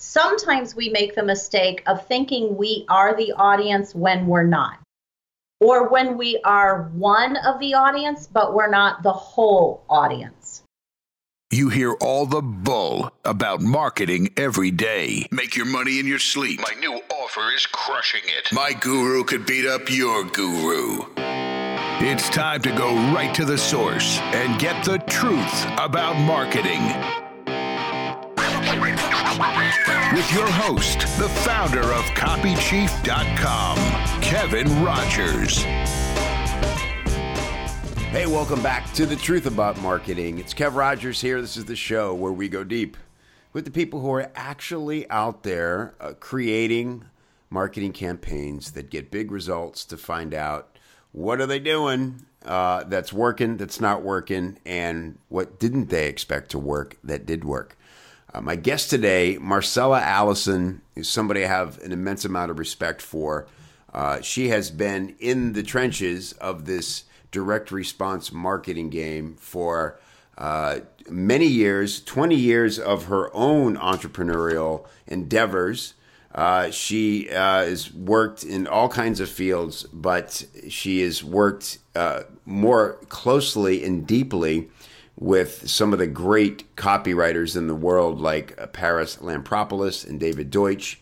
sometimes we make the mistake of thinking we are the audience when we're not. Or when we are one of the audience, but we're not the whole audience. You hear all the bull about marketing every day. Make your money in your sleep. My new offer is crushing it. My guru could beat up your guru. It's time to go right to the source and get the truth about marketing. With your host, the founder of CopyChief.com, Kevin Rogers. Hey, welcome back to The Truth About Marketing. It's Kev Rogers here. This is the show where we go deep with the people who are actually out there uh, creating marketing campaigns that get big results to find out what are they doing uh, that's working, that's not working, and what didn't they expect to work that did work. Uh, my guest today, Marcella Allison, is somebody I have an immense amount of respect for. Uh, she has been in the trenches of this direct response marketing game for uh, many years 20 years of her own entrepreneurial endeavors. Uh, she uh, has worked in all kinds of fields, but she has worked uh, more closely and deeply with some of the great copywriters in the world, like uh, Paris Lampropoulos and David Deutsch.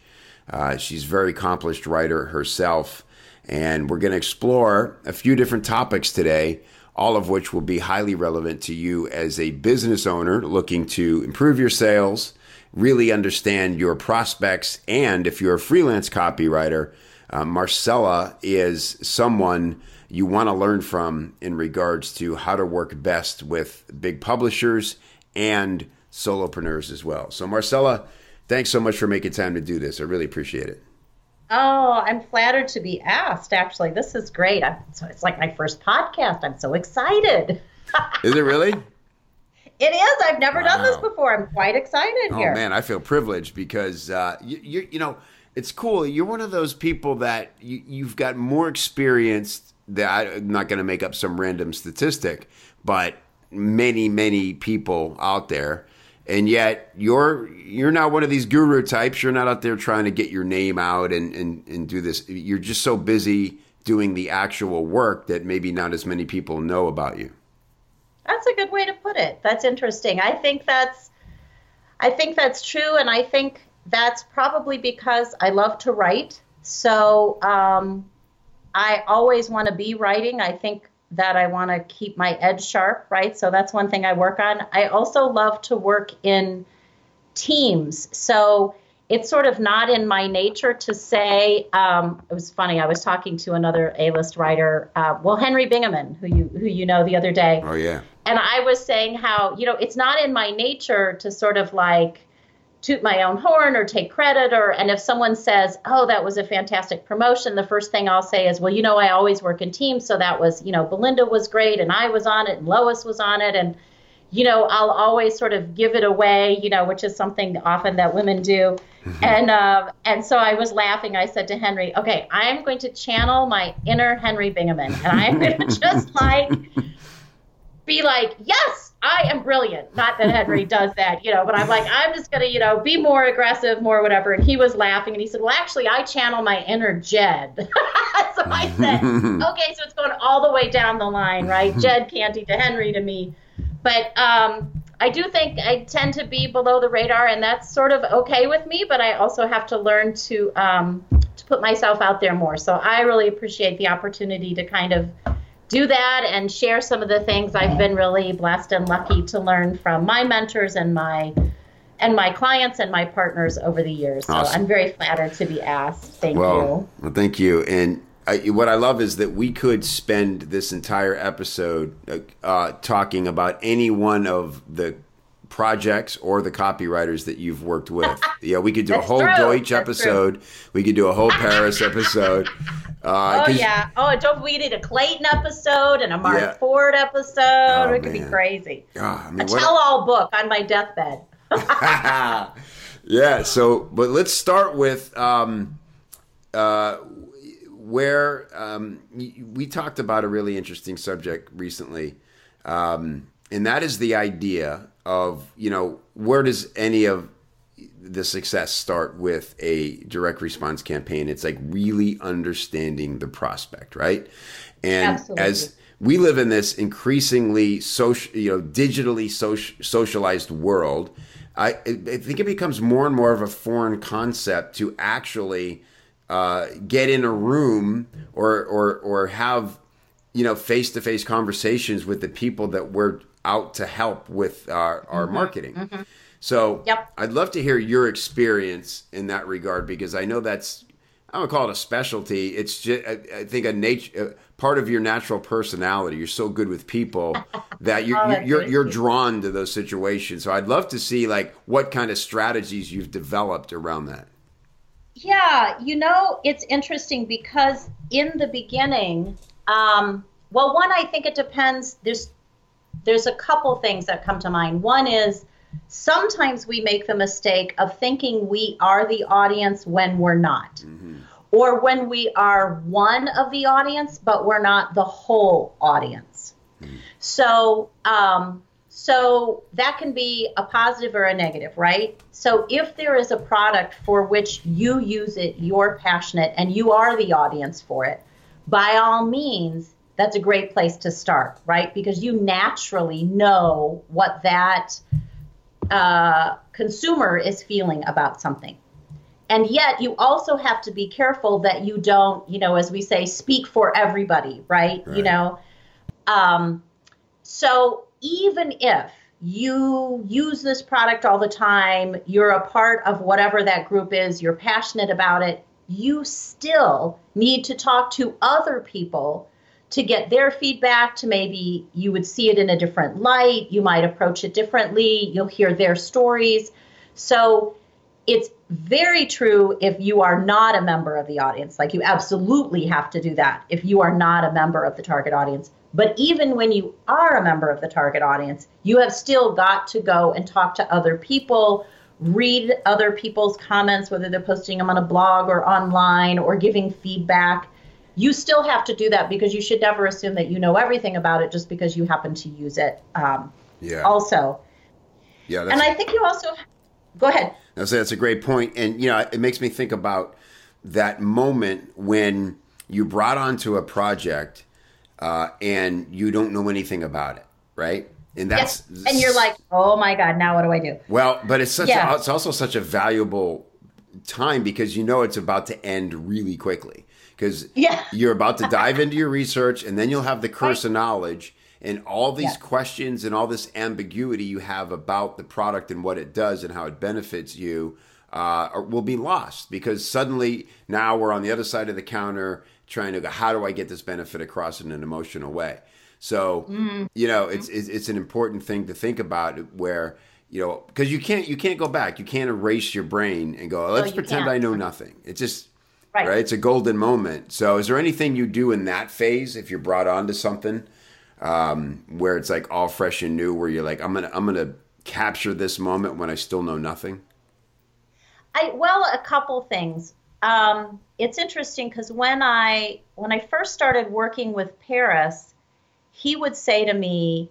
Uh, she's a very accomplished writer herself. And we're going to explore a few different topics today, all of which will be highly relevant to you as a business owner looking to improve your sales, really understand your prospects, and if you're a freelance copywriter, uh, Marcella is someone you want to learn from in regards to how to work best with big publishers and solopreneurs as well. So, Marcella, thanks so much for making time to do this. I really appreciate it. Oh, I'm flattered to be asked. Actually, this is great. I'm, so it's like my first podcast. I'm so excited. is it really? It is. I've never wow. done this before. I'm quite excited oh, here. Oh man, I feel privileged because uh, you, you, you know it's cool. You're one of those people that you, you've got more experience. That I'm not going to make up some random statistic, but many many people out there and yet you're you're not one of these guru types. You're not out there trying to get your name out and and, and do this. You're just so busy doing the actual work that maybe not as many people know about you. That's a good way to put it. That's interesting. I think that's i think that's true and i think that's probably because i love to write. So um, i always want to be writing i think that I want to keep my edge sharp, right? So that's one thing I work on. I also love to work in teams. So it's sort of not in my nature to say. Um, it was funny. I was talking to another A-list writer, uh, well, Henry Bingaman, who you who you know the other day. Oh yeah. And I was saying how you know it's not in my nature to sort of like toot my own horn or take credit or and if someone says oh that was a fantastic promotion the first thing i'll say is well you know i always work in teams so that was you know belinda was great and i was on it and lois was on it. And you know i'll always sort of give it away you know which is something often that women do. Mm-hmm. and uh, and so i was laughing. I said to henry okay i'm going to channel my inner henry bingaman and i'm going to just like be like yes I am brilliant. Not that Henry does that, you know, but I'm like, I'm just going to, you know, be more aggressive, more whatever. And he was laughing and he said, Well, actually, I channel my inner Jed. so I said, Okay, so it's going all the way down the line, right? Jed Canty to Henry to me. But um, I do think I tend to be below the radar, and that's sort of okay with me, but I also have to learn to. Um, to put myself out there more. So I really appreciate the opportunity to kind of do that and share some of the things I've been really blessed and lucky to learn from my mentors and my and my clients and my partners over the years. So awesome. I'm very flattered to be asked. Thank well, you. Well, thank you. And I, what I love is that we could spend this entire episode uh, uh talking about any one of the projects or the copywriters that you've worked with. yeah, we could do a whole true. Deutsch That's episode. True. We could do a whole Paris episode. Uh, oh yeah. Oh, don't we need a Clayton episode and a Mark yeah. Ford episode? Oh, it could be crazy. Oh, I mean, a tell-all book on my deathbed. yeah. So, but let's start with um, uh, where um, we talked about a really interesting subject recently, um, and that is the idea of you know where does any of the success start with a direct response campaign. It's like really understanding the prospect, right? And Absolutely. as we live in this increasingly social, you know, digitally social, socialized world, I, I think it becomes more and more of a foreign concept to actually uh, get in a room or or or have you know face to face conversations with the people that we're out to help with our, our Mm-hmm. marketing. So Yep. I'd love to hear your experience in that regard because I know that's I don't call it a specialty. It's just I, I think a nature part of your natural personality. You're so good with people that you're Oh, that's you're, you're drawn to those situations. So I'd love to see like what kind of strategies you've developed around that. Yeah, you know, it's interesting because in the beginning, um, well, one, I think it depends. There's there's a couple things that come to mind. One is sometimes we make the mistake of thinking we are the audience when we're not, or when we are one of the audience, but we're not the whole audience. So, um, so that can be a positive or a negative, right? So if there is a product for which you use it, you're passionate, and you are the audience for it, by all means, that's a great place to start, right? Because you naturally know what that uh, consumer is feeling about something. And yet, you also have to be careful that you don't, you know, as we say, speak for everybody, right? You know, um, so even if you use this product all the time, you're a part of whatever that group is, you're passionate about it, you still need to talk to other people to get their feedback, to maybe you would see it in a different light, you might approach it differently, you'll hear their stories. So it's very true if you are not a member of the audience. Like you absolutely have to do that if you are not a member of the target audience. But even when you are a member of the target audience, you have still got to go and talk to other people, read other people's comments, whether they're posting them on a blog or online or giving feedback. You still have to do that because you should never assume that you know everything about it just because you happen to use it. Um, Yeah. Also, yeah. That's, and I think you also go ahead. I say that's a great point, and you know, it makes me think about that moment when you brought onto a project uh, and you don't know anything about it, right? And that's Yes. And you're like, oh my God, now what do I do? well, but it's such Yeah. a, it's also such a valuable time because you know it's about to end really quickly because Yeah. you're about to dive into your research and then you'll have the curse of knowledge and all these Yes. questions and all this ambiguity you have about the product and what it does and how it benefits you uh, will be lost because suddenly now we're on the other side of the counter trying to go how do i get this benefit across in an emotional way so you know it's, it's it's an important thing to think about where you know because you can't you can't go back you can't erase your brain and go let's pretend can't. i know nothing it's just Right. right. It's a golden moment. So, is there anything you do in that phase if you're brought on to something um, where it's like all fresh and new, where you're like, I'm gonna, I'm gonna capture this moment when I still know nothing? I well, a couple things. Um, it's interesting because when I when I first started working with Paris, he would say to me,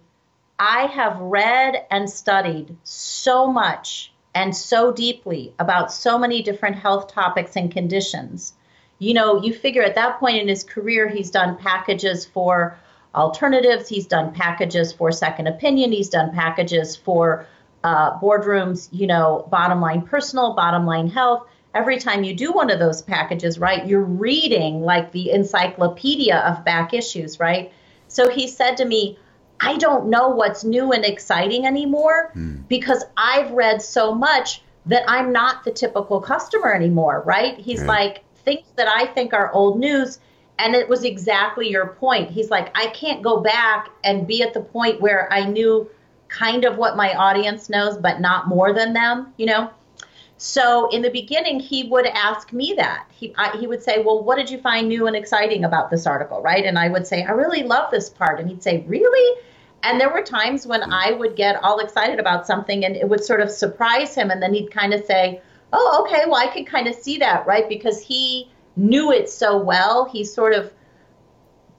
"I have read and studied so much and so deeply about so many different health topics and conditions. You know, you figure at that point in his career, he's done packages for alternatives, he's done packages for second opinion, he's done packages for uh, boardrooms, you know, bottom line personal, bottom line health. Every time you do one of those packages, right, you're reading like the encyclopedia of back issues, right? So he said to me, I don't know what's new and exciting anymore because I've read so much that I'm not the typical customer anymore, right? He's Right. like, things that I think are old news. And it was exactly your point. He's like, I can't go back and be at the point where I knew kind of what my audience knows, but not more than them, you know? So in the beginning, he would ask me that. He, I, he would say, Well, what did you find new and exciting about this article, right? And I would say, I really love this part. And he'd say, Really? And there were times when I would get all excited about something and it would sort of surprise him. And then he'd kind of say, Oh, okay, well, I could kind of see that, right? Because he knew it so well. He sort of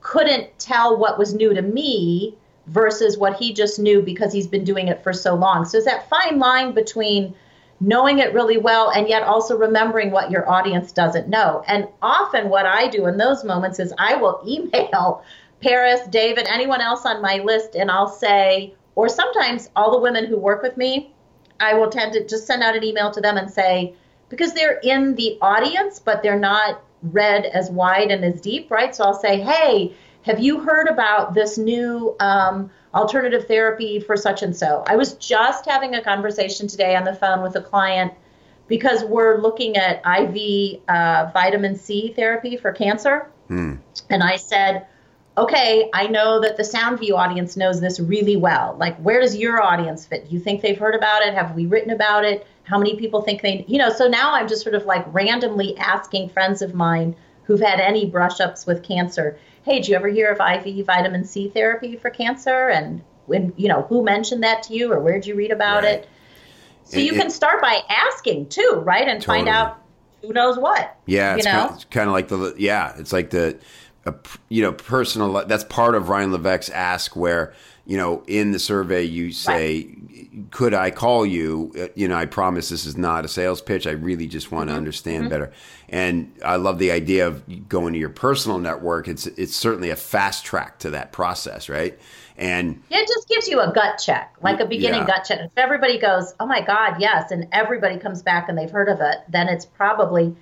couldn't tell what was new to me versus what he just knew because he's been doing it for so long. So it's that fine line between knowing it really well and yet also remembering what your audience doesn't know. And often what I do in those moments is I will email Paris, David, anyone else on my list, and I'll say, or sometimes all the women who work with me, I will tend to just send out an email to them and say, because they're in the audience, but they're not read as wide and as deep, right? So I'll say, hey, have you heard about this new um, alternative therapy for such and so? I was just having a conversation today on the phone with a client because we're looking at IV uh, vitamin C therapy for cancer. Hmm. And I said, okay, I know that the Soundview audience knows this really well. Like, where does your audience fit? Do you think they've heard about it? Have we written about it? How many people think they, you know? So now I'm just sort of like randomly asking friends of mine who've had any brush ups with cancer hey, did you ever hear of IV vitamin C therapy for cancer? And when, you know, who mentioned that to you or where'd you read about right. it? So it, you can start by asking too, right? And totally. find out who knows what. Yeah, it's, you know? kind of like the, yeah, it's like the, a, you know, personal, that's part of Ryan Levesque's ask where, you know, in the survey you say, right. could I call you? Uh, you know, I promise this is not a sales pitch. I really just want mm-hmm. to understand mm-hmm. better. And I love the idea of going to your personal network. It's it's certainly a fast track to that process, right? And it just gives you a gut check, like a beginning yeah. gut check. If everybody goes, "Oh my God, yes," and everybody comes back and they've heard of it, then it's probably,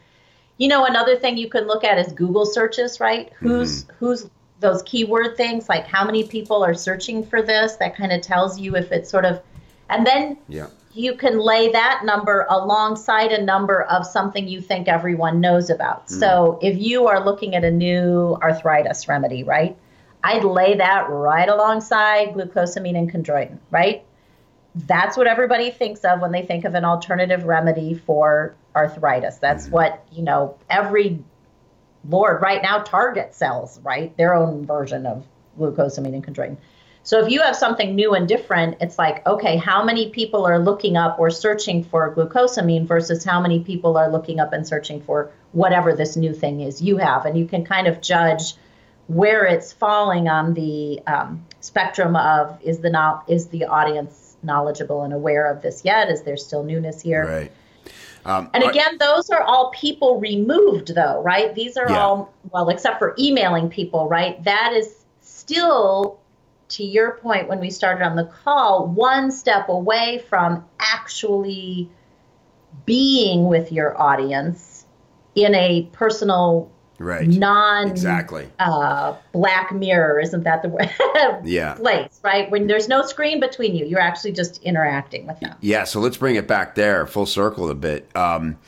you know, another thing you can look at is Google searches, right? Who's mm-hmm. who's those keyword things like how many people are searching for this that kind of tells you if it's sort of and then yeah. you can lay that number alongside a number of something you think everyone knows about mm. so if you are looking at a new arthritis remedy right i'd lay that right alongside glucosamine and chondroitin right that's what everybody thinks of when they think of an alternative remedy for arthritis that's mm-hmm. what you know every Lord, right now Target sells, right? Their own version of glucosamine and chondroitin. So if you have something new and different, it's like, okay, how many people are looking up or searching for glucosamine versus how many people are looking up and searching for whatever this new thing is you have. And you can kind of judge where it's falling on the um, spectrum of is the no- is the audience knowledgeable and aware of this yet? Is there still newness here? Right. Um, and again, are, those are all people removed, though, right? These are yeah. all, well, except for emailing people, right? That is still, to your point when we started on the call, one step away from actually being with your audience in a personal right. Non exactly. uh, black mirror isn't that the yeah. place right? When there's no screen between you you're actually just interacting with them. Yeah so let's bring it back there full circle a bit. Um,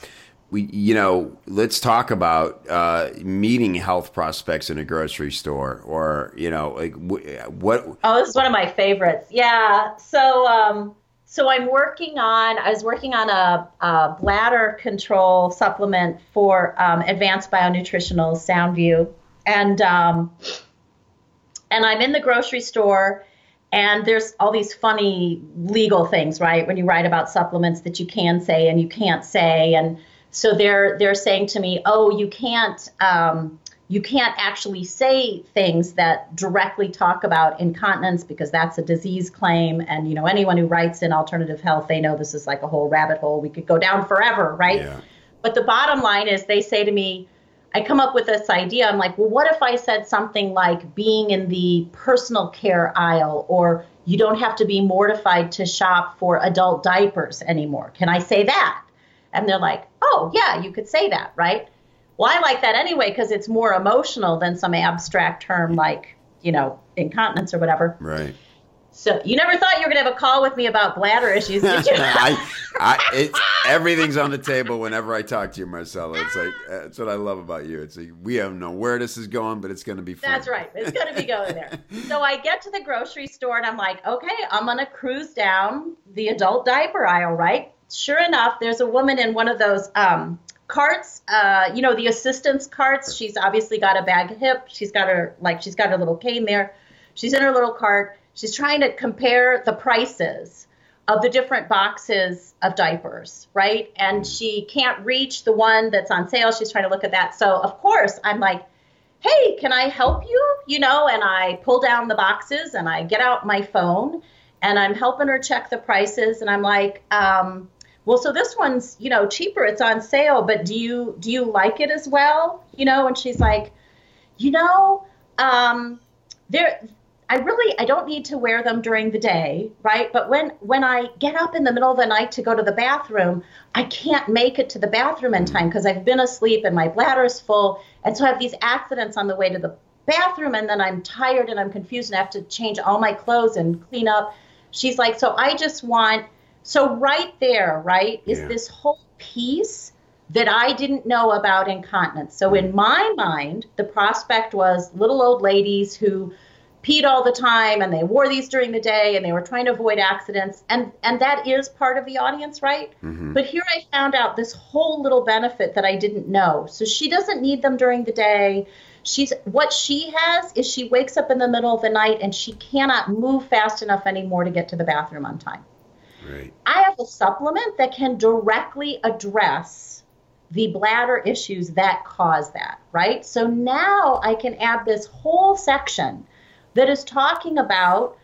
we you know let's talk about uh, meeting health prospects in a grocery store or you know like what oh this is one of my favorites. Yeah so um, so I'm working on. I was working on a, a bladder control supplement for um, Advanced Bionutritional Soundview, and um, and I'm in the grocery store, and there's all these funny legal things, right? When you write about supplements that you can say and you can't say, and so they're they're saying to me, oh, you can't. Um, you can't actually say things that directly talk about incontinence because that's a disease claim. And you know anyone who writes in alternative health they know this is like a whole rabbit hole. We could go down forever right? Yeah. but the bottom line is they say to me i come up with this idea. I'm like well what if i said something like being in the personal care aisle or you don't have to be mortified to shop for adult diapers anymore? Can i say that? And they're like oh yeah you could say that right well, I like that anyway because it's more emotional than some abstract term like, you know, incontinence or whatever. Right. So you never thought you were going to have a call with me about bladder issues, did you? I, I, it's, everything's on the table whenever I talk to you, Marcella. It's like uh, that's what I love about you. It's like we don't know where this is going, but it's going to be fun. That's right. It's going to be going there. so I get to the grocery store and I'm like, okay, I'm going to cruise down the adult diaper aisle, right? Sure enough, there's a woman in one of those um, carts uh, you know the assistance carts. She's obviously got a bag of hip. She's got her like she's got her little cane there. She's in her little cart. She's trying to compare the prices of the different boxes of diapers right? And she can't reach the one that's on sale. She's trying to look at that. So of course i'm like hey can i help you? You know and i pull down the boxes and i get out my phone and i'm helping her check the prices. And i'm like um, well, so this one's, you know, cheaper. It's on sale, but do you do you like it as well? You know, and she's like, you know, um, there I really I don't need to wear them during the day, right? But when when I get up in the middle of the night to go to the bathroom, I can't make it to the bathroom in time because I've been asleep and my bladder is full, and so I have these accidents on the way to the bathroom, and then I'm tired and I'm confused and I have to change all my clothes and clean up. She's like, so I just want so right there, right, is Yeah. this whole piece that I didn't know about incontinence. So in my mind, the prospect was little old ladies who peed all the time and they wore these during the day and they were trying to avoid accidents. And and that is part of the audience right? Mm-hmm. But here i found out this whole little benefit that i didn't know. So she doesn't need them during the day. She's what she has is she wakes up in the middle of the night and she cannot move fast enough anymore to get to the bathroom on time Right. I have a supplement that can directly address the bladder issues that cause that, right? So now I can add this whole section that is talking about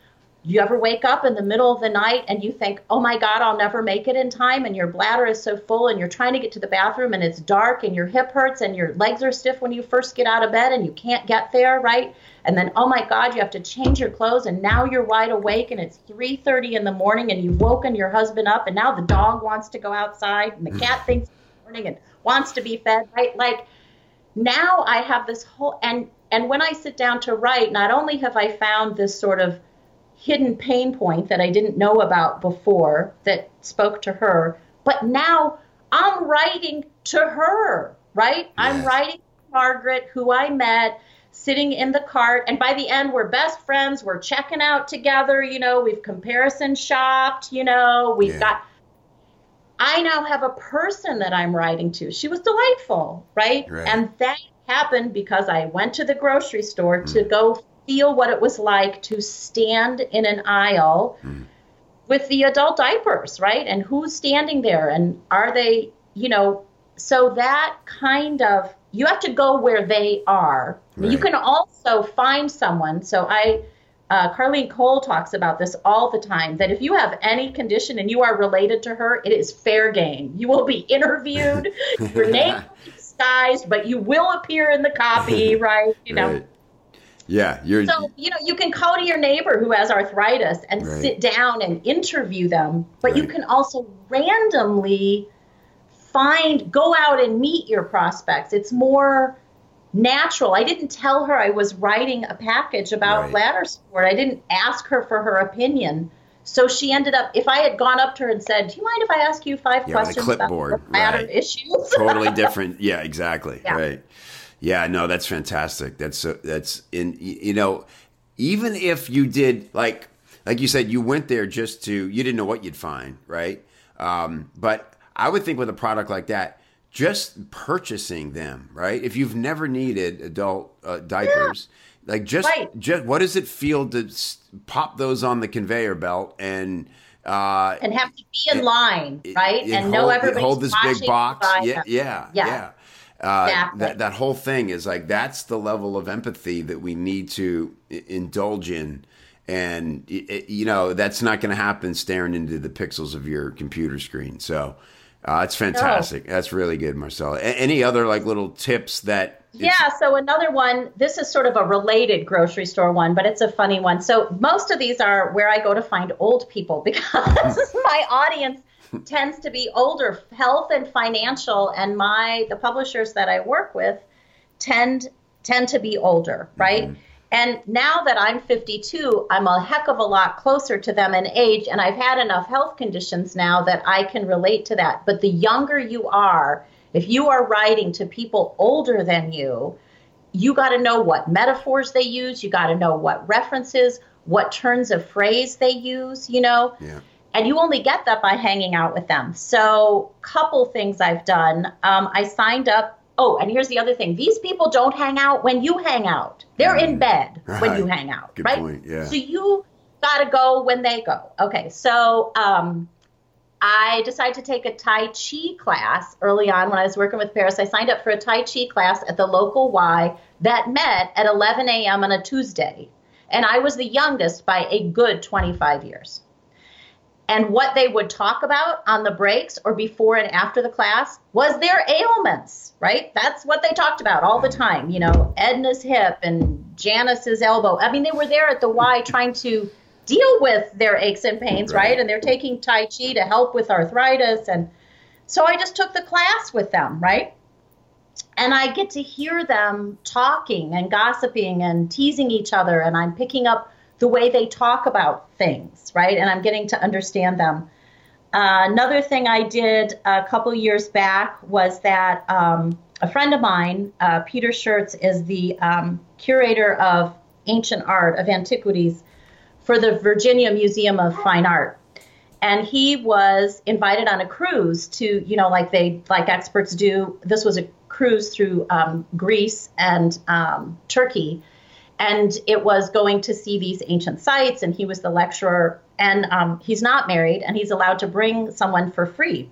you ever wake up in the middle of the night and you think, oh my God, I'll never make it in time, and your bladder is so full, and you're trying to get to the bathroom, and it's dark, and your hip hurts, and your legs are stiff when you first get out of bed, and you can't get there, right? And then, oh my God, you have to change your clothes, and now you're wide awake, and it's 3:30 in the morning, and you've woken your husband up, and now the dog wants to go outside, and the mm. cat thinks it's morning and wants to be fed, right? Like now I have this whole and and when I sit down to write, not only have I found this sort of hidden pain point that I didn't know about before that spoke to her, but now I'm writing to her, right? I'm writing to Margaret, who I met sitting in the cart, and by the end, we're best friends. We're checking out together, you know, we've comparison shopped, you know, we've Yeah. got. I now have a person that I'm writing to. She was delightful, right? Right. And that happened because I went to the grocery store to mm. go feel what it was like to stand in an aisle with the adult diapers, right? And who's standing there and are they, you know, so that kind of you have to go where they are. You can also find someone. So I uh, Carline Cole talks about this all the time that if you have any condition and you are related to her, it is fair game. You will be interviewed, your name will be disguised, but you will appear in the copy, right? You know. Right. Yeah, you're So, you know, you can call to your neighbor who has arthritis and Right. sit down and interview them, but you can also randomly find, go out and meet your prospects. It's more natural. I didn't tell her I was writing a package about Right. bladder support. I didn't ask her for her opinion. So she ended up, if I had gone up to her and said, Do you mind if I ask you five Yeah, questions about bladder right. issues? totally different. Yeah, exactly. Yeah. Right. Yeah, no, that's fantastic. That's so that's in you know, even if you did like like you said, you went there just to you didn't know what you'd find, right? Um, but I would think with a product like that, just purchasing them, right? If you've never needed adult uh, diapers, like just Right. just what does it feel to pop those on the conveyor belt and uh, and have to be in line, right? it and know hold, it everybody's hold this big box. Yeah, yeah, Yeah. yeah. Uh, Exactly. That that whole thing is like that's the level of empathy that we need to i- indulge in, and y- i- you know that's not going to happen staring into the pixels of your computer screen. So uh, it's fantastic. That's really good, Marcella. A- any other like little tips that? Yeah, so another one, this is sort of a related grocery store one, but it's a funny one. So most of these are where I go to find old people because my audience tends to be older, health and financial, and my the publishers that I work with tend tend to be older, mm-hmm. right? And now that I'm 52, I'm a heck of a lot closer to them in age, and I've had enough health conditions now that I can relate to that. But the younger you are, if you are writing to people older than you, you got to know what metaphors they use, you got to know what references, what turns of phrase they use, you know? Yeah. And you only get that by hanging out with them. So, couple things I've done. Um, I signed up. Oh, and here's the other thing: these people don't hang out when you hang out. They're in bed when you hang out, Good right? point, yeah. So you got to go when they go. Okay, so um, I decided to take a Tai Chi class early on when I was working with Paris. I signed up for a Tai Chi class at the local Y that met at 11 a.m. on a Tuesday. And I was the youngest by a good 25 years. And what they would talk about on the breaks or before and after the class was their ailments, right? That's what they talked about all the time. You know, Edna's hip and Janice's elbow. I mean, they were there at the Y trying to deal with their aches and pains, right? right? And they're taking Tai Chi to help with arthritis. And so I just took the class with them, right? And I get to hear them talking and gossiping and teasing each other. And I'm picking up the way they talk about things, right? And I'm getting to understand them. Uh, another thing I did a couple years back was that um, a friend of mine, uh, Peter Schertz, is the um, curator of ancient art, of antiquities for the Virginia Museum of Fine Art. And he was invited on a cruise to, you know, like they, like experts do. This was a cruise through um, Greece and um, Turkey and it was going to see these ancient sites and he was the lecturer and um, he's not married and he's allowed to bring someone for free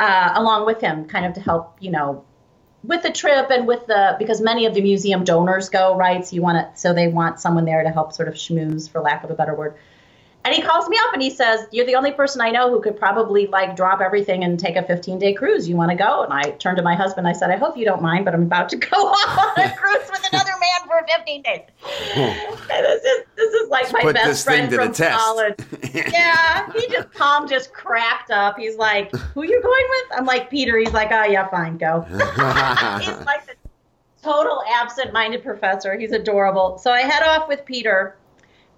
uh, along with him kind of to help you know with the trip and with the because many of the museum donors go right so you want to so they want someone there to help sort of schmooze for lack of a better word and he calls me up and he says, You're the only person I know who could probably like drop everything and take a 15 day cruise. You want to go? And I turned to my husband. I said, I hope you don't mind, but I'm about to go off on a cruise with another for 15 days. this is this is like Let's my best friend from college. yeah. He just Tom just cracked up. He's like, Who you going with? I'm like, Peter. He's like, Oh yeah, fine, go. He's like the total absent minded professor. He's adorable. So I head off with Peter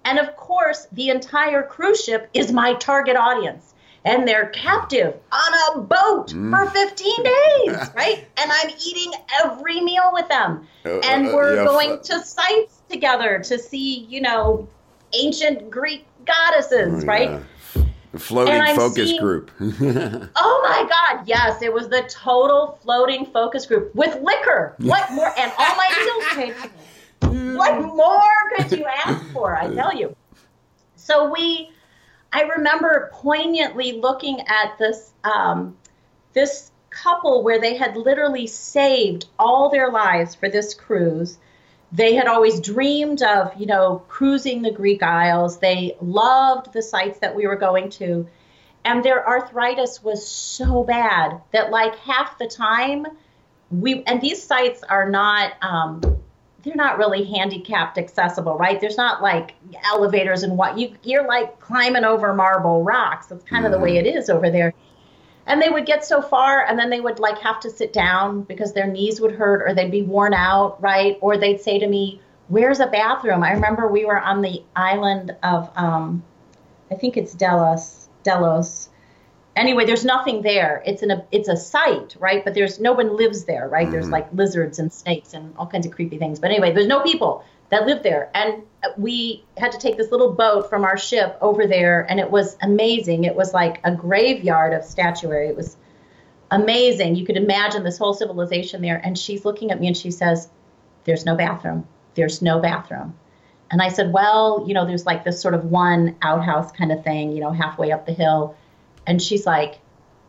and of course, the entire cruise ship is my target audience. And they're captive on a boat mm. for 15 days, right? And I'm eating every meal with them. Uh, and uh, we're uh, yeah, going to sites together to see, you know, ancient Greek goddesses, oh, right? Yeah. floating focus seeing, group. oh my God, yes, it was the total floating focus group with liquor. What more? And all my meals paid what more could you ask for? I tell you. So we, I remember poignantly looking at this um, this couple where they had literally saved all their lives for this cruise. They had always dreamed of, you know, cruising the Greek Isles. They loved the sites that we were going to. And their arthritis was so bad that, like, half the time, we, and these sites are not, um, they're not really handicapped accessible, right? There's not like elevators and what you you're like climbing over marble rocks. That's kind mm-hmm. of the way mm-hmm. it is over there. And they would get so far and then they would like have to sit down because their knees would hurt or they'd be worn out, right? Or they'd say to me, "Where's a bathroom?" I remember we were on the island of um, I think it's Delos, Delos, anyway, there's nothing there. It's an it's a site, right? But there's no one lives there, right? Mm-hmm. There's like lizards and snakes and all kinds of creepy things. But anyway, there's no people that live there, and we had to take this little boat from our ship over there, and it was amazing. It was like a graveyard of statuary. It was amazing. You could imagine this whole civilization there. And she's looking at me and she says, "There's no bathroom. There's no bathroom." And I said, "Well, you know, there's like this sort of one outhouse kind of thing, you know, halfway up the hill." And she's like,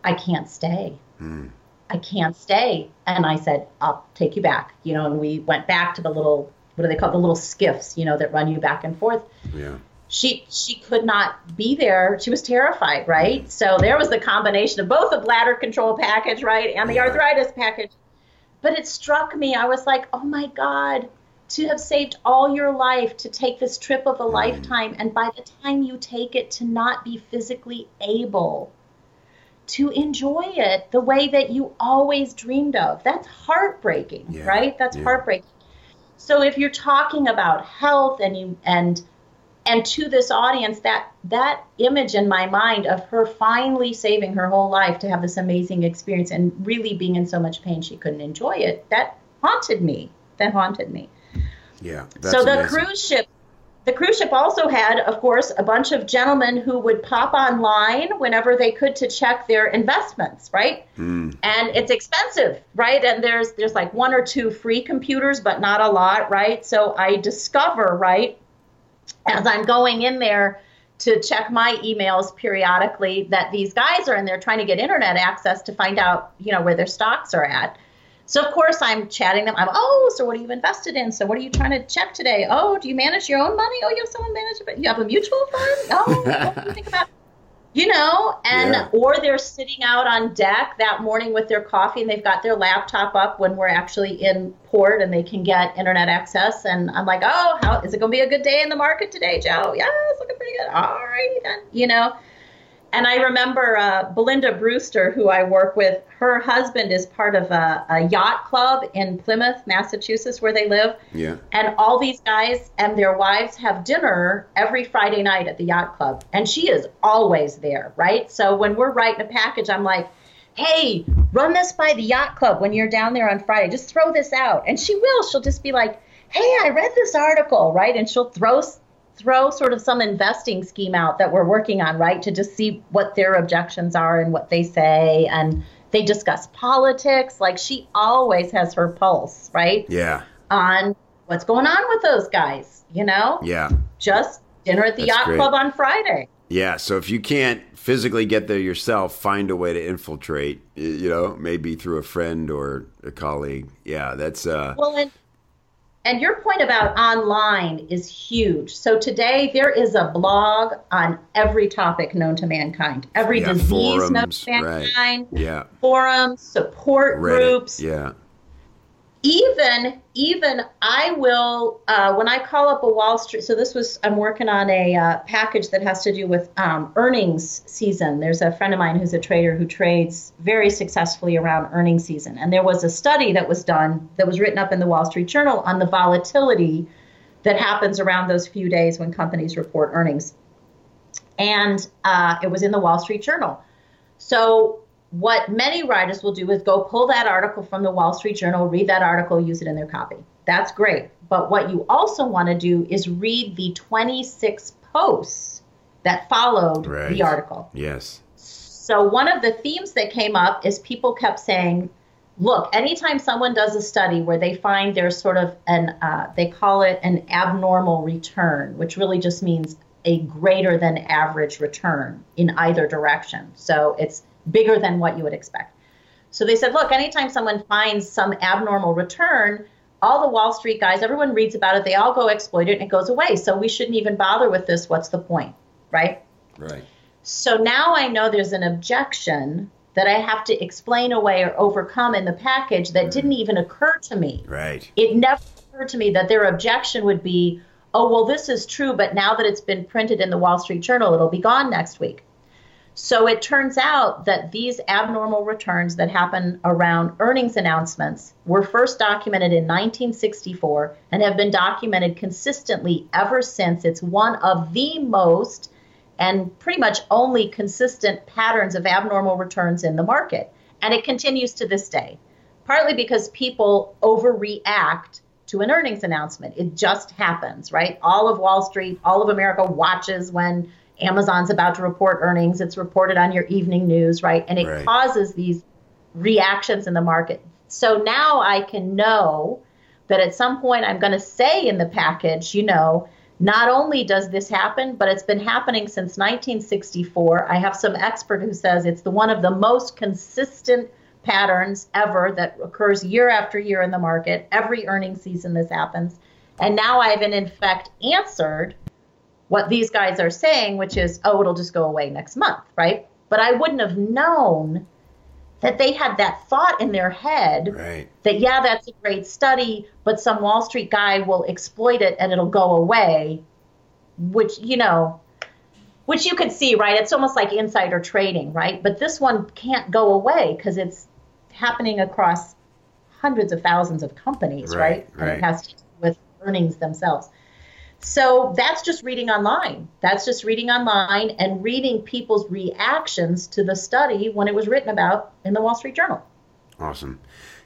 I can't stay. Mm. I can't stay. And I said, I'll take you back. You know, and we went back to the little, what do they call it? the little skiffs, you know, that run you back and forth. Yeah. She she could not be there. She was terrified, right? So there was the combination of both the bladder control package, right, and the yeah. arthritis package. But it struck me. I was like, oh my God, to have saved all your life to take this trip of a mm. lifetime and by the time you take it to not be physically able to enjoy it the way that you always dreamed of that's heartbreaking yeah. right that's yeah. heartbreaking so if you're talking about health and you and and to this audience that that image in my mind of her finally saving her whole life to have this amazing experience and really being in so much pain she couldn't enjoy it that haunted me that haunted me yeah. so the amazing. cruise ship, the cruise ship also had, of course, a bunch of gentlemen who would pop online whenever they could to check their investments, right? Mm. And it's expensive, right? And there's there's like one or two free computers, but not a lot, right? So I discover, right, as I'm going in there to check my emails periodically that these guys are in there trying to get internet access to find out, you know, where their stocks are at. So of course I'm chatting them. I'm oh, so what are you invested in? So what are you trying to check today? Oh, do you manage your own money? Oh, you have someone manage it. You have a mutual fund? Oh, what do you think about? you know, and Yeah. or they're sitting out on deck that morning with their coffee and they've got their laptop up when we're actually in port and they can get internet access. And I'm like, oh, how is it going to be a good day in the market today, Joe? Yeah, it's looking pretty good. All righty then, you know. And I remember uh, Belinda Brewster, who I work with, her husband is part of a, a yacht club in Plymouth, Massachusetts, where they live. Yeah. And all these guys and their wives have dinner every Friday night at the yacht club. And she is always there, right? So when we're writing a package, I'm like, hey, run this by the yacht club when you're down there on Friday. Just throw this out. And she will. She'll just be like, hey, I read this article, right? And she'll throw throw sort of some investing scheme out that we're working on, right? To just see what their objections are and what they say. And they discuss politics. Like she always has her pulse, right? Yeah. on what's going on with those guys, you know? Yeah. Just dinner at the That's yacht great. club on Friday. Yeah, so if you can't physically get there yourself, find a way to infiltrate, you know, maybe through a friend or a colleague. Yeah, that's uh Well, and and your point about online is huge. So today there is a blog on every topic known to mankind, every Yeah, disease known forums, to right. mankind, yeah, forums, support Reddit. groups, Yeah. Even even i will uh, when i call up a wall street so this was i'm working on a uh, package that has to do with um, earnings season. There's a friend of mine who's a trader who trades very successfully around earnings season. And there was a study that was done that was written up in the wall street journal on the volatility that happens around those few days when companies report earnings. And uh, it was in the wall street journal. So what many writers will do is go pull that article from the Wall Street Journal, read that article, use it in their copy. That's great. But what you also want to do is read the 26 posts that followed Right. the article. Yes. So one of the themes that came up is people kept saying, look, anytime someone does a study where they find there's sort of an, uh, they call it an abnormal return, which really just means a greater than average return in either direction. So it's bigger than what you would expect. So they said, look, anytime someone finds some abnormal return, all the Wall Street guys, everyone reads about it, they all go exploit it and it goes away. So we shouldn't even bother with this. What's the point? Right? Right. So now I know there's an objection that I have to explain away or overcome in the package that mm. didn't even occur to me. Right. It never occurred to me that their objection would be, oh, well, this is true, but now that it's been printed in the Wall Street Journal, it'll be gone next week. So it turns out that these abnormal returns that happen around earnings announcements were first documented in 1964 and have been documented consistently ever since. It's one of the most and pretty much only consistent patterns of abnormal returns in the market. And it continues to this day, partly because people overreact to an earnings announcement. It just happens, right? All of Wall Street, all of America watches when Amazon's about to report earnings. It's reported on your evening news, right? And it Right. causes these reactions in the market. So now I can know that at some point I'm going to say in the package, you know, not only does this happen, but it's been happening since 1964. I have some expert who says it's the one of the most consistent patterns ever that occurs year after year in the market. Every earnings season this happens. And now I've an in fact answered what these guys are saying, which is, oh, it'll just go away next month, right? But I wouldn't have known that they had that thought in their head Right. that yeah that's a great study but some wall street guy will exploit it and it'll go away which you know which you could see right it's almost like insider trading right but this one can't go away because it's happening across hundreds of thousands of companies Right, right, and right. it has to do with earnings themselves so that's just reading online that's just reading online and reading people's reactions to the study when it was written about in the wall street journal Awesome.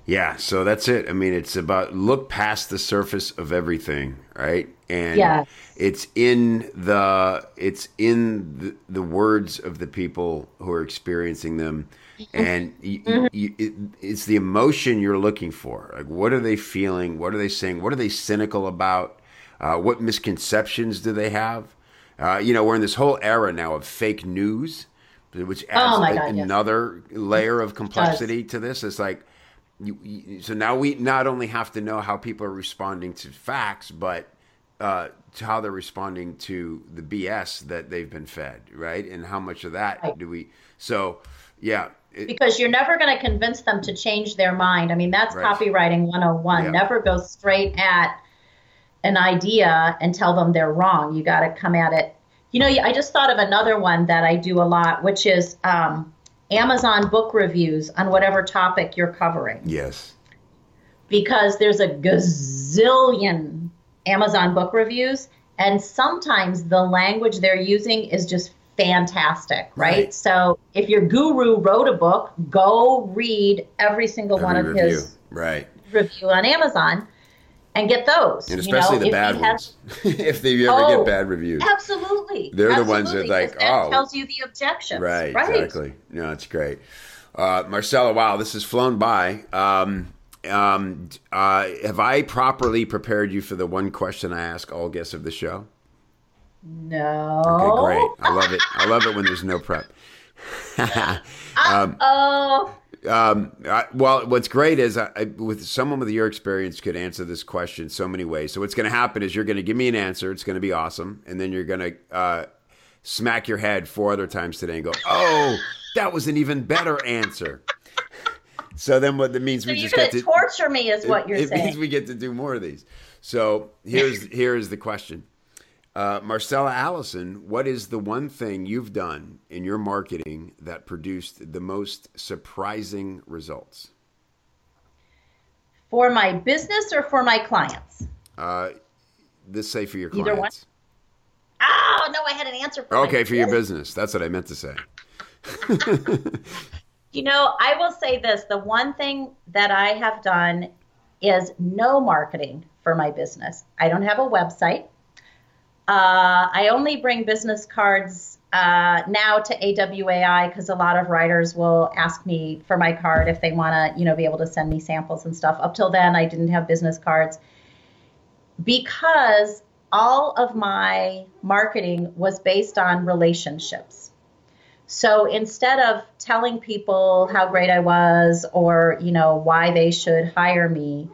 Yeah, so that's it. I mean, it's about look past the surface of everything, right? And Yes. it's in the it's in the, the words of the people who are experiencing them, mm-hmm. and you, you, mm-hmm. it, it's the emotion you're looking for. Like, what are they feeling? What are they saying? What are they cynical about? Uh, what misconceptions do they have? Uh, you know, we're in this whole era now of fake news, which adds Oh my a- God, yes. another layer of complexity to this. It's like, you, you, so now we not only have to know how people are responding to facts, but uh, to how they're responding to the BS that they've been fed, right? And how much of that Right. do we? So, yeah, it, because you're never going to convince them to change their mind. I mean, that's Right. copywriting 101. Yeah. Never go straight at an idea and tell them they're wrong. You got to come at it. You know, I just thought of another one that I do a lot, which is um, Amazon book reviews on whatever topic you're covering. yes, because there's a gazillion Amazon book reviews, and sometimes the language they're using is just fantastic, right? Right. So if your guru wrote a book, go read every single one of review, his right? review on Amazon and get those. And you know, especially the bad ones, if they ever Oh, get bad reviews. Absolutely. They're the ones that, like, that oh. tells you the objections. Right, Right. exactly. No, it's great. Uh, Marcella, wow, this has flown by. Um, um, uh, have I properly prepared you for the one question I ask all guests of the show? No. Okay, great. I love it. I love it when there's no prep. Oh, Um, I, well, what's great is I, I, with someone with your experience could answer this question so many ways. So what's going to happen is you're going to give me an answer. It's going to be awesome, and then you're going to uh, smack your head four other times today and go, "Oh, that was an even better answer." So then, what that means so we just get to to torture me, is what you're it saying. means we get to do more of these. So here's here is the question. Uh, Marcella Allison, what is the one thing you've done in your marketing that produced the most surprising results? for my business or for my clients? Uh, this say for your Either one. clients. Oh, no, I had an answer for Okay, for your business. business. That's what I meant to say. You know, I will say this the one thing that I have done is no marketing for my business. I don't have a website. Uh, I only bring business cards uh, now to AWAI because a lot of writers will ask me for my card if they want to, you know, be able to send me samples and stuff. Up till then, I didn't have business cards because all of my marketing was based on relationships. So instead of telling people how great I was or, you know, why they should hire me,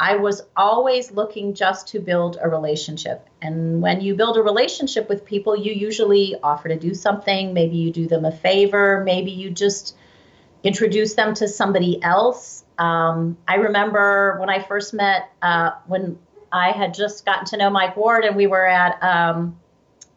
I was always looking just to build a relationship. And when you build a relationship with people, you usually offer to do something. Maybe you do them a favor. Maybe you just introduce them to somebody else. Um, I remember when I first met, uh, when I had just gotten to know Mike Ward, and we were at, um,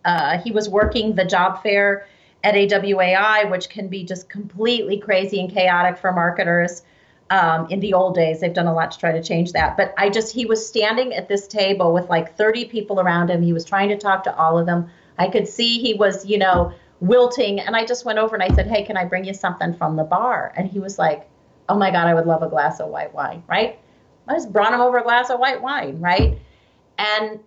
uh, he was working the job fair at AWAI, which can be just completely crazy and chaotic for marketers. Um, in the old days, they've done a lot to try to change that. But I just, he was standing at this table with like 30 people around him. He was trying to talk to all of them. I could see he was, you know, wilting. And I just went over and I said, Hey, can I bring you something from the bar? And he was like, Oh my God, I would love a glass of white wine, right? I just brought him over a glass of white wine, right? And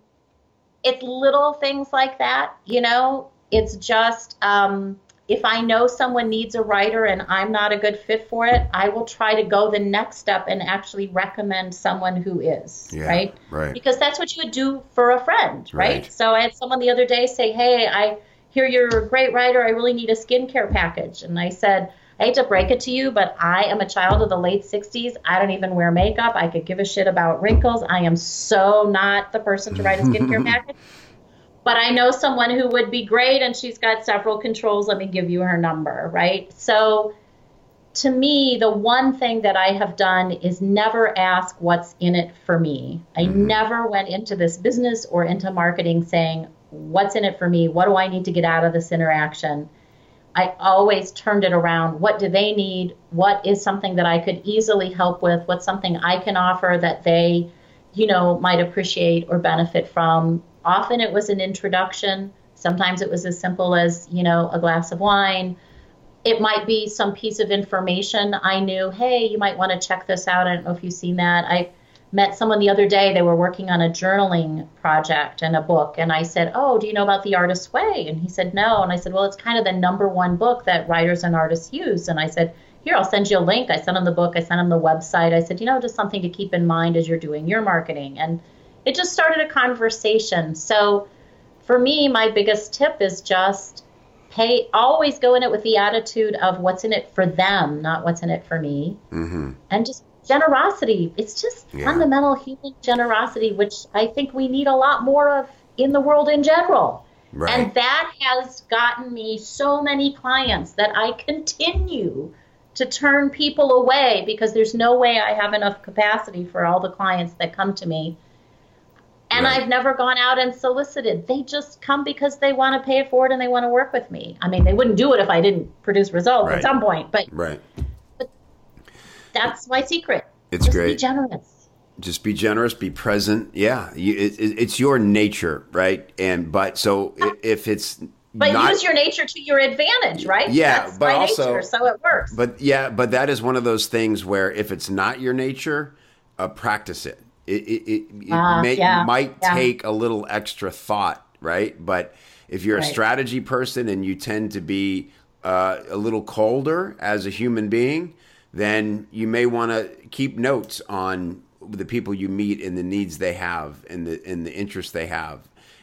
it's little things like that, you know. It's just um, if I know someone needs a writer and I'm not a good fit for it, I will try to go the next step and actually recommend someone who is, Yeah, right? right. Because that's what you would do for a friend, right? Right. So I had someone the other day say, "Hey, I hear you're a great writer. I really need a skincare package." And I said, I hate to break it to you, but I am a child of the late 60s. I don't even wear makeup. I could give a shit about wrinkles. I am so not the person to write a skincare package. But I know someone who would be great, and she's got several controls. Let me give you her number, right? So, to me, the one thing that I have done is never ask what's in it for me. I mm-hmm. never went into this business or into marketing saying, What's in it for me? What do I need to get out of this interaction? I always turned it around. What do they need? What is something that I could easily help with? What's something I can offer that they, you know, might appreciate or benefit from? Often it was an introduction. Sometimes it was as simple as, you know, a glass of wine. It might be some piece of information I knew, hey, you might want to check this out. I don't know if you've seen that. I met someone the other day, they were working on a journaling project and a book. And I said, Oh, do you know about The Artist's Way? And he said, No. And I said, Well, it's kind of the number one book that writers and artists use. And I said, Here, I'll send you a link. I sent him the book, I sent him the website. I said, You know, just something to keep in mind as you're doing your marketing. And it just started a conversation. So for me, my biggest tip is just pay, always go in it with the attitude of what's in it for them, not what's in it for me. Mm-hmm. And just generosity. It's just Yeah. fundamental human generosity, which I think we need a lot more of in the world in general. Right. And that has gotten me so many clients that I continue to turn people away because there's no way I have enough capacity for all the clients that come to me. And Right. I've never gone out and solicited. They just come because they want to pay it forward and they want to work with me. I mean, they wouldn't do it if I didn't produce results Right. at some point, but right. But that's my secret. It's just great. Be generous. just be generous be present yeah you, it, it, it's your nature right and but so if it's But not use your nature to your advantage, right? Yeah, That's but also- nature, so it works. but yeah but that is one of those things where if it's not your nature uh, practice it it, it, it, it Ah, may, yeah, might yeah. take a little extra thought right but if you're a strategy person and you tend to be uh, a little colder as a human being then you may want to keep notes on the people you meet and the needs they have and the and the interests they have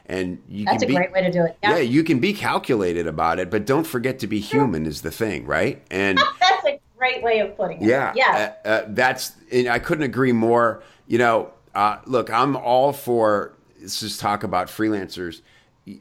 and you That's can a be, great way to do it. yeah. Yeah. you can be calculated about it, but don't forget to be human is the thing, right? And That's a great way of putting it. yeah, yeah. uh, uh, that's and I couldn't agree more. You know, uh, look, I'm all for let's just talk about freelancers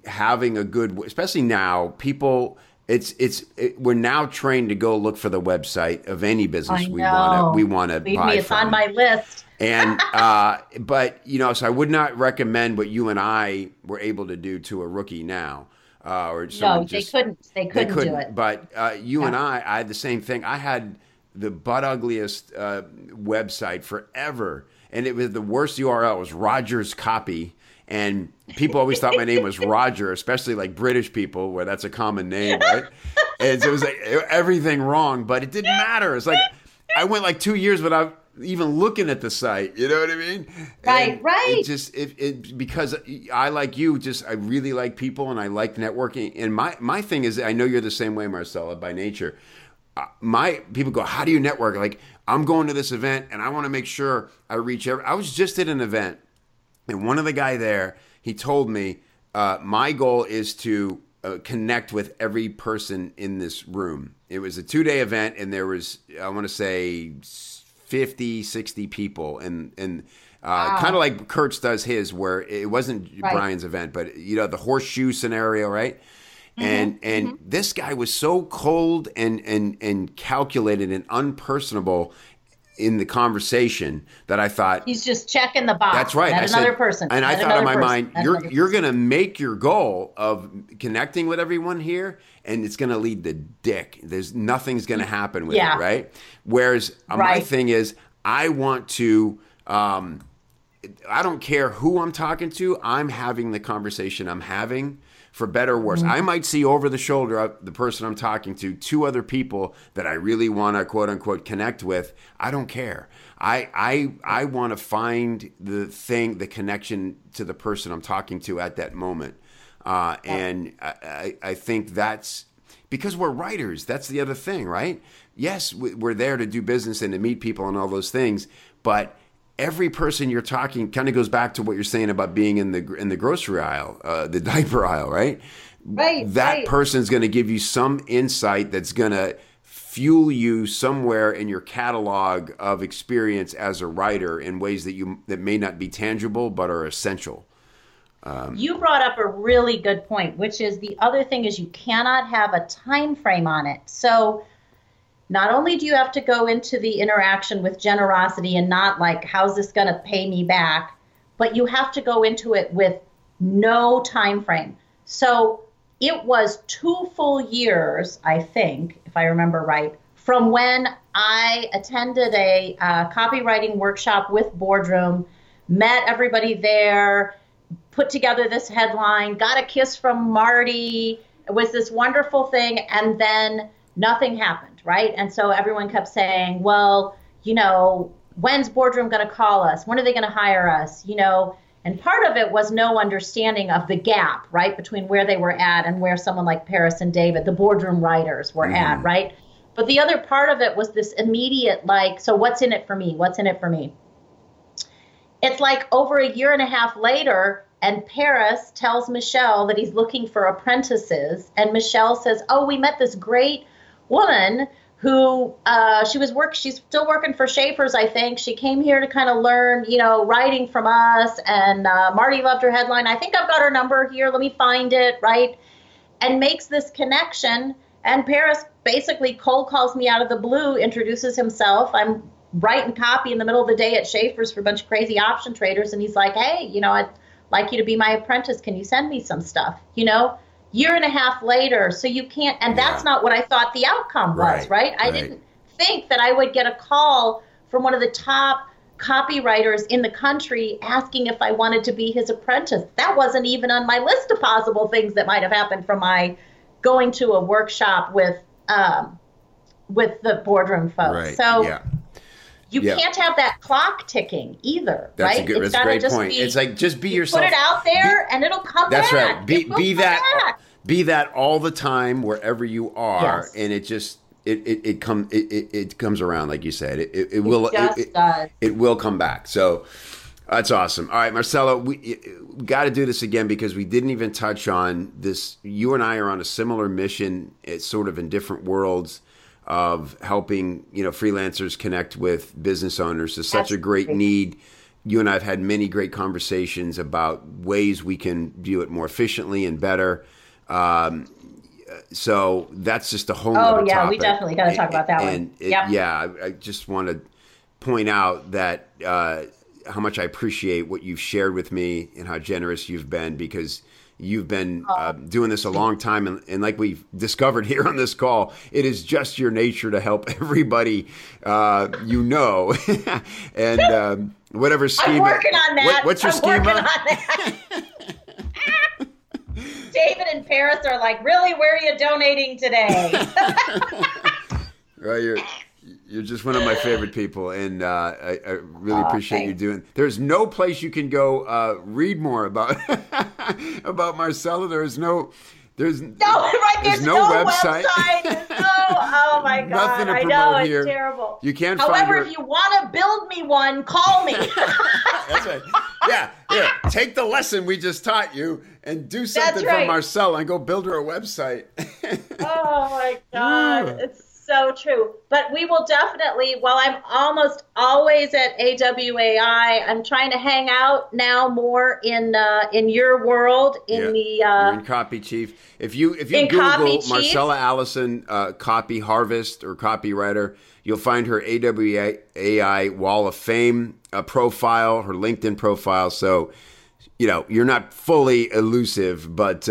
having a good, especially now. People, it's it's it, we're now trained to go look for the website of any business we want to we want to buy me, it's from on my list. and uh, but you know, so I would not recommend what you and I were able to do to a rookie now, uh, or No, they just, couldn't. They couldn't, they couldn't. do it. But uh, you and I, I had the same thing. I had the butt ugliest uh, website forever, and it was the worst URL. It was Rogers Copy. And people always thought my name was Roger, especially like British people, where that's a common name, right? and so it was like everything wrong, but it didn't matter. It's like I went like two years without even looking at the site. You know what I mean? Right, And right. It just it, it because I like you, just I really like people and I like networking. And my my thing is, I know you're the same way, Marcella, by nature. Uh, my people go, how do you network? Like I'm going to this event and I want to make sure I reach. Every, I was just at an event and one of the guy there, he told me, uh, my goal is to uh, connect with every person in this room. It was a two day event, and there was, I want to say, 50, 60 people. And, and uh, kind of like Kurtz does his, where it wasn't Right. Brian's event, but, you know, the horseshoe scenario, right? And and this guy was so cold and and and calculated and unpersonable in the conversation that I thought He's just checking the box. that's right. Met another said, person. and I thought in my person, mind, you're you're going to make your goal of connecting with everyone here, and it's going to lead to dick. There's nothing's going to happen with Yeah. it, right? Whereas uh, my thing is, I want to. Um, I don't care who I'm talking to. I'm having the conversation I'm having. For better or worse, Mm-hmm. I might see over the shoulder of the person I'm talking to two other people that I really want to quote unquote connect with. I don't care. I I I want to find the thing, the connection to the person I'm talking to at that moment, uh, and I, I I think that's because we're writers. That's the other thing, right? Yes, we're there to do business and to meet people and all those things, but every person you're talking kind of goes back to what you're saying about being in the in the grocery aisle, uh, the diaper aisle, right? Right, That right. person's going to give you some insight that's going to fuel you somewhere in your catalog of experience as a writer in ways that you that may not be tangible but are essential. you brought up a really good point which is the other thing is you cannot have a time frame on it so not only do you have to go into the interaction with generosity and not like how's this going to pay me back but you have to go into it with no time frame so it was two full years i think if i remember right from when i attended a uh, copywriting workshop with boardroom met everybody there put together this headline, got a kiss from Marty. It was this wonderful thing, and then nothing happened, right? And so everyone kept saying, well, you know, when's Boardroom going to call us? When are they going to hire us? You know, and part of it was no understanding of the gap, right, between where they were at and where someone like Parris and David, the boardroom writers, were at, mm-hmm. right? But the other part of it was this immediate, like, so what's in it for me? What's in it for me? it's like over a year and a half later, and Parris tells Michelle that he's looking for apprentices. And Michelle says, Oh, we met this great woman who uh, she was work. She's still working for Schaeffer's, I think. She came here to kind of learn, you know, writing from us. And uh, Marty loved her headline. I think I've got her number here. Let me find it, right? And makes this connection. And Parris basically cold calls me out of the blue, introduces himself. I'm writing copy in the middle of the day at Schaeffer's for a bunch of crazy option traders, and he's like, "Hey, you know, I'd like you to be my apprentice. Can you send me some stuff?" You know year and a half later. So you can't, and that's not what I thought the outcome was, right? right? I right. didn't think that I would get a call from one of the top copywriters in the country asking if I wanted to be his apprentice. That wasn't even on my list of possible things that might have happened from my going to a workshop with um, with the boardroom folks. Right. So yeah. You yeah. can't have that clock ticking either, that's right? A good, that's a great point. Be, it's like just be yourself. Put it out there, be, and it'll come back. that's back. right. Be be that. Back be that all the time wherever you are, yes. and it just it it, it comes it, it, it, comes around like you said. It, it, it will it, it, will come back. So that's awesome. All right, Marcella, we, we got to do this again because we didn't even touch on this. You and I are on a similar mission. It's sort of in different worlds of helping you know freelancers connect with business owners. is such a great need. You and I have had many great conversations about ways we can do it more efficiently and better. Um, so that's just a whole. Oh yeah, topic. we definitely got to talk about that and one. It, yep. Yeah, I, I just want to point out that uh, how much I appreciate what you've shared with me and how generous you've been because you've been oh. uh, doing this a long time and, and, like we've discovered here on this call it is just your nature to help everybody uh, you know and um, whatever scheme I'm working on that what, what's your I'm schema David and Parris are like, really, where are you donating today? well, you're you're just one of my favorite people, and uh, I, I, really appreciate thanks. you doing. There's no place you can go uh, read more about about Marcella. There's no. There's no right. There's, there's no, no, website. website. There's no. Oh my god! Nothing to promote I know here. it's terrible. You can't. However, her... if you want to build me one, call me. That's right. Yeah, yeah. Take the lesson we just taught you and do something right. for Marcella and go build her a website. oh my god, it's so true. But we will definitely, while I'm almost always at AWAI, I'm trying to hang out now more in uh, in your world in yeah. the uh, in Copy Chief. If you if you Google Marcella Allison uh, Copy Harvest or copywriter, you'll find her AWAI Wall of Fame uh, profile, her LinkedIn profile. So you know you're not fully elusive, but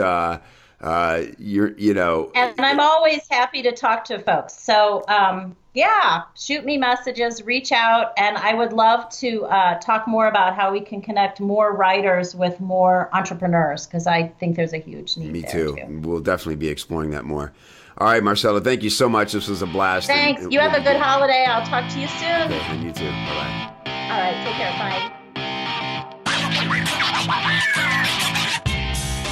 uh, you're you know and i'm always happy to talk to folks. So um, yeah shoot me messages reach out and i would love to uh, talk more about how we can connect more writers with more entrepreneurs because i think there's a huge need me too. too. we'll definitely be exploring that more. All right marcella thank you so much. This was a blast. Thanks. And, you have a good holiday. I'll talk to you soon. Okay, and you too. Bye-bye. All right take care. Bye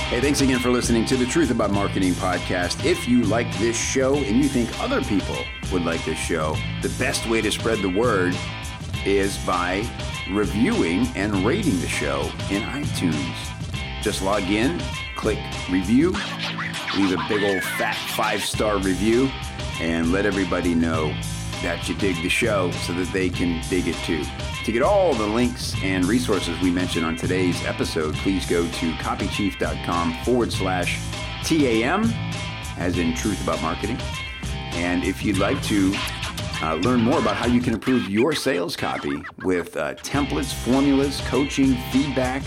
Hey, thanks again for listening to the Truth About Marketing podcast. If you like this show and you think other people would like this show, the best way to spread the word is by reviewing and rating the show in iTunes. Just log in, click review, leave a big old fat five star review, and let everybody know that you dig the show so that they can dig it too. To get all the links and resources we mentioned on today's episode, please go to copychief.com forward slash TAM, as in Truth About Marketing. And if you'd like to uh, learn more about how you can improve your sales copy with uh, templates, formulas, coaching, feedback,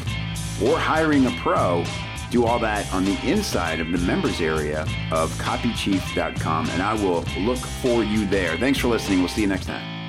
or hiring a pro, do all that on the inside of the members area of copychief.com. And I will look for you there. Thanks for listening. We'll see you next time.